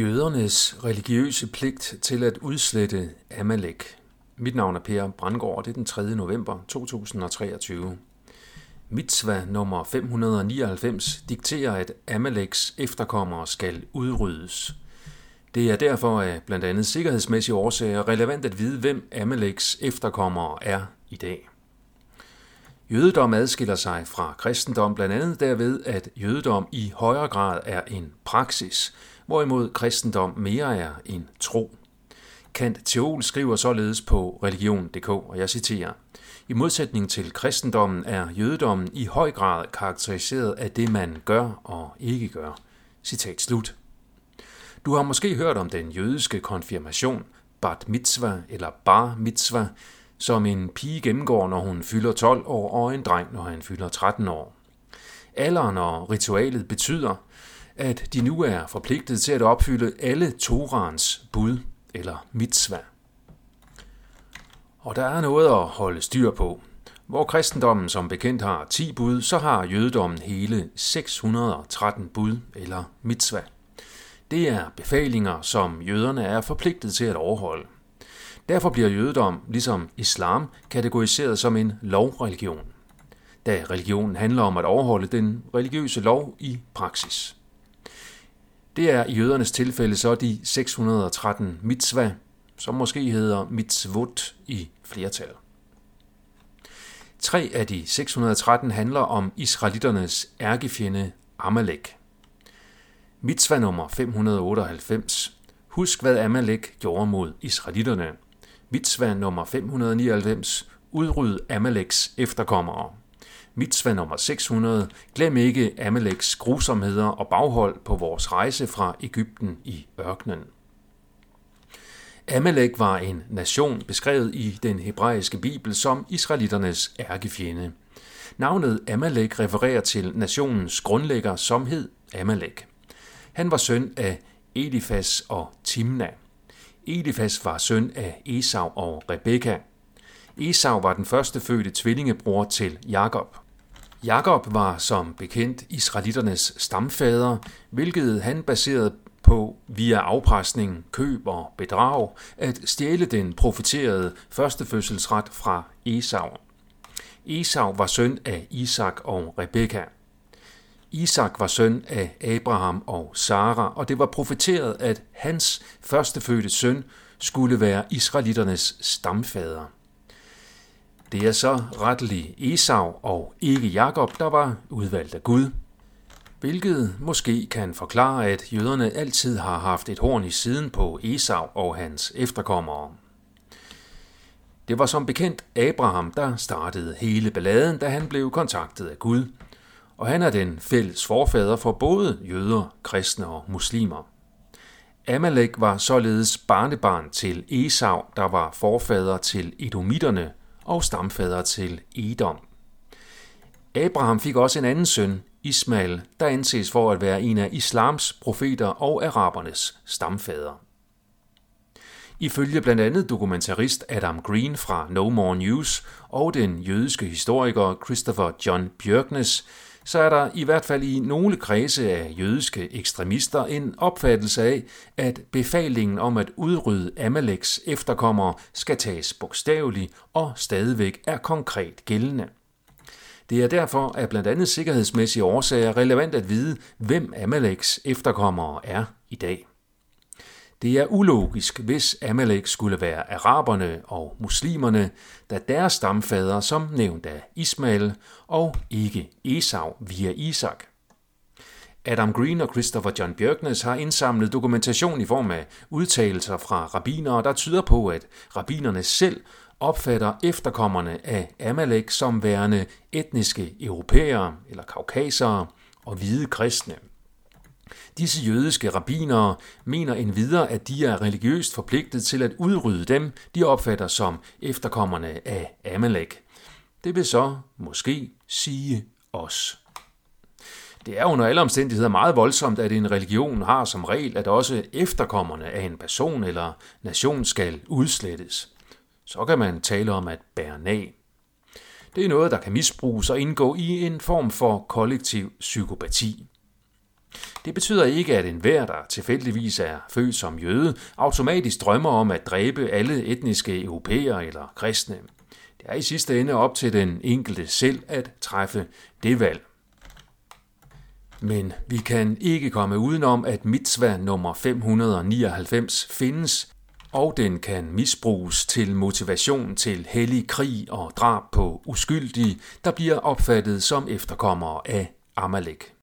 Jødernes religiøse pligt til at udslette Amalek. Mit navn er Per Brandgaard, det er den 3. november 2023. Mitzvah nummer 599 dikterer, at Amaleks efterkommere skal udryddes. Det er derfor af blandt andet sikkerhedsmæssige årsager relevant at vide, hvem Amaleks efterkommere er i dag. Jødedom adskiller sig fra kristendom blandt andet derved, at jødedom i højere grad er en praksis, hvorimod kristendom mere er en tro. Kant Theol skriver således på religion.dk, og jeg citerer, I modsætning til kristendommen er jødedommen i høj grad karakteriseret af det, man gør og ikke gør. Citat slut. Du har måske hørt om den jødiske konfirmation, bat mitzvah eller bar mitzvah, som en pige gennemgår, når hun fylder 12 år, og en dreng, når han fylder 13 år. Alderen og ritualet betyder, at de nu er forpligtet til at opfylde alle Torans bud eller mitzvah. Og der er noget at holde styr på. Hvor kristendommen som bekendt har 10 bud, så har jødedommen hele 613 bud eller mitzvah. Det er befalinger, som jøderne er forpligtet til at overholde. Derfor bliver jødedom, ligesom islam, kategoriseret som en lovreligion, da religionen handler om at overholde den religiøse lov i praksis. Det er i jødernes tilfælde så de 613 mitzvah, som måske hedder mitzvot i flertal. Tre af de 613 handler om israeliternes ærkefjende Amalek. Mitzvah nummer 598. Husk, hvad Amalek gjorde mod israelitterne. Mitzvah nummer 599. Udryd Amaleks efterkommere. Mitzvah nummer 600. Glem ikke Amaleks grusomheder og baghold på vores rejse fra Ægypten i ørkenen. Amalek var en nation beskrevet i den hebraiske bibel som israeliternes ærkefjende. Navnet Amalek refererer til nationens grundlægger, som hed Amalek. Han var søn af Elifas og Timna. Elifas var søn af Esau og Rebekka. Esau var den første fødte tvillingebror til Jakob. Jakob var som bekendt israeliternes stamfader, hvilket han baserede på via afpresning, køb og bedrag at stjæle den profeterede førstefødselsret fra Esau. Esau var søn af Isak og Rebekka. Isak var søn af Abraham og Sara, og det var profeteret, at hans førstefødte søn skulle være israeliternes stamfader. Det er så rettelig Esau og ikke Jakob, der var udvalgt af Gud, hvilket måske kan forklare, at jøderne altid har haft et horn i siden på Esau og hans efterkommere. Det var som bekendt Abraham, der startede hele balladen, da han blev kontaktet af Gud, og han er den fælles forfader for både jøder, kristne og muslimer. Amalek var således barnebarn til Esau, der var forfader til edomitterne, og stamfader til Edom. Abraham fik også en anden søn, Ismail, der anses for at være en af islams profeter og arabernes stamfader. Ifølge blandt andet dokumentarist Adam Green fra No More News og den jødiske historiker Christopher John Bjørknes, så er der i hvert fald i nogle kredse af jødiske ekstremister en opfattelse af, at befalingen om at udrydde Amaleks efterkommere skal tages bogstaveligt og stadigvæk er konkret gældende. Det er derfor af blandt andet sikkerhedsmæssige årsager relevant at vide, hvem Amaleks efterkommere er i dag. Det er ulogisk, hvis Amalek skulle være araberne og muslimerne, da deres stamfader som nævnt af Ismail og ikke Esau via Isak. Adam Green og Christopher John Bjørknes har indsamlet dokumentation i form af udtalelser fra rabbinere, der tyder på, at rabinerne selv opfatter efterkommerne af Amalek som værende etniske europæere eller kaukasere og hvide kristne. Disse jødiske rabbinere mener endvidere, at de er religiøst forpligtet til at udrydde dem, de opfatter som efterkommerne af Amalek. Det vil så måske sige os. Det er under alle omstændigheder meget voldsomt, at en religion har som regel, at også efterkommerne af en person eller nation skal udslettes. Så kan man tale om at bære nag. Det er noget, der kan misbruges og indgå i en form for kollektiv psykopati. Det betyder ikke, at enhver, der tilfældigvis er født som jøde, automatisk drømmer om at dræbe alle etniske europæere eller kristne. Det er i sidste ende op til den enkelte selv at træffe det valg. Men vi kan ikke komme udenom, at mitzvah nummer 599 findes, og den kan misbruges til motivation til hellig krig og drab på uskyldige, der bliver opfattet som efterkommere af Amalek.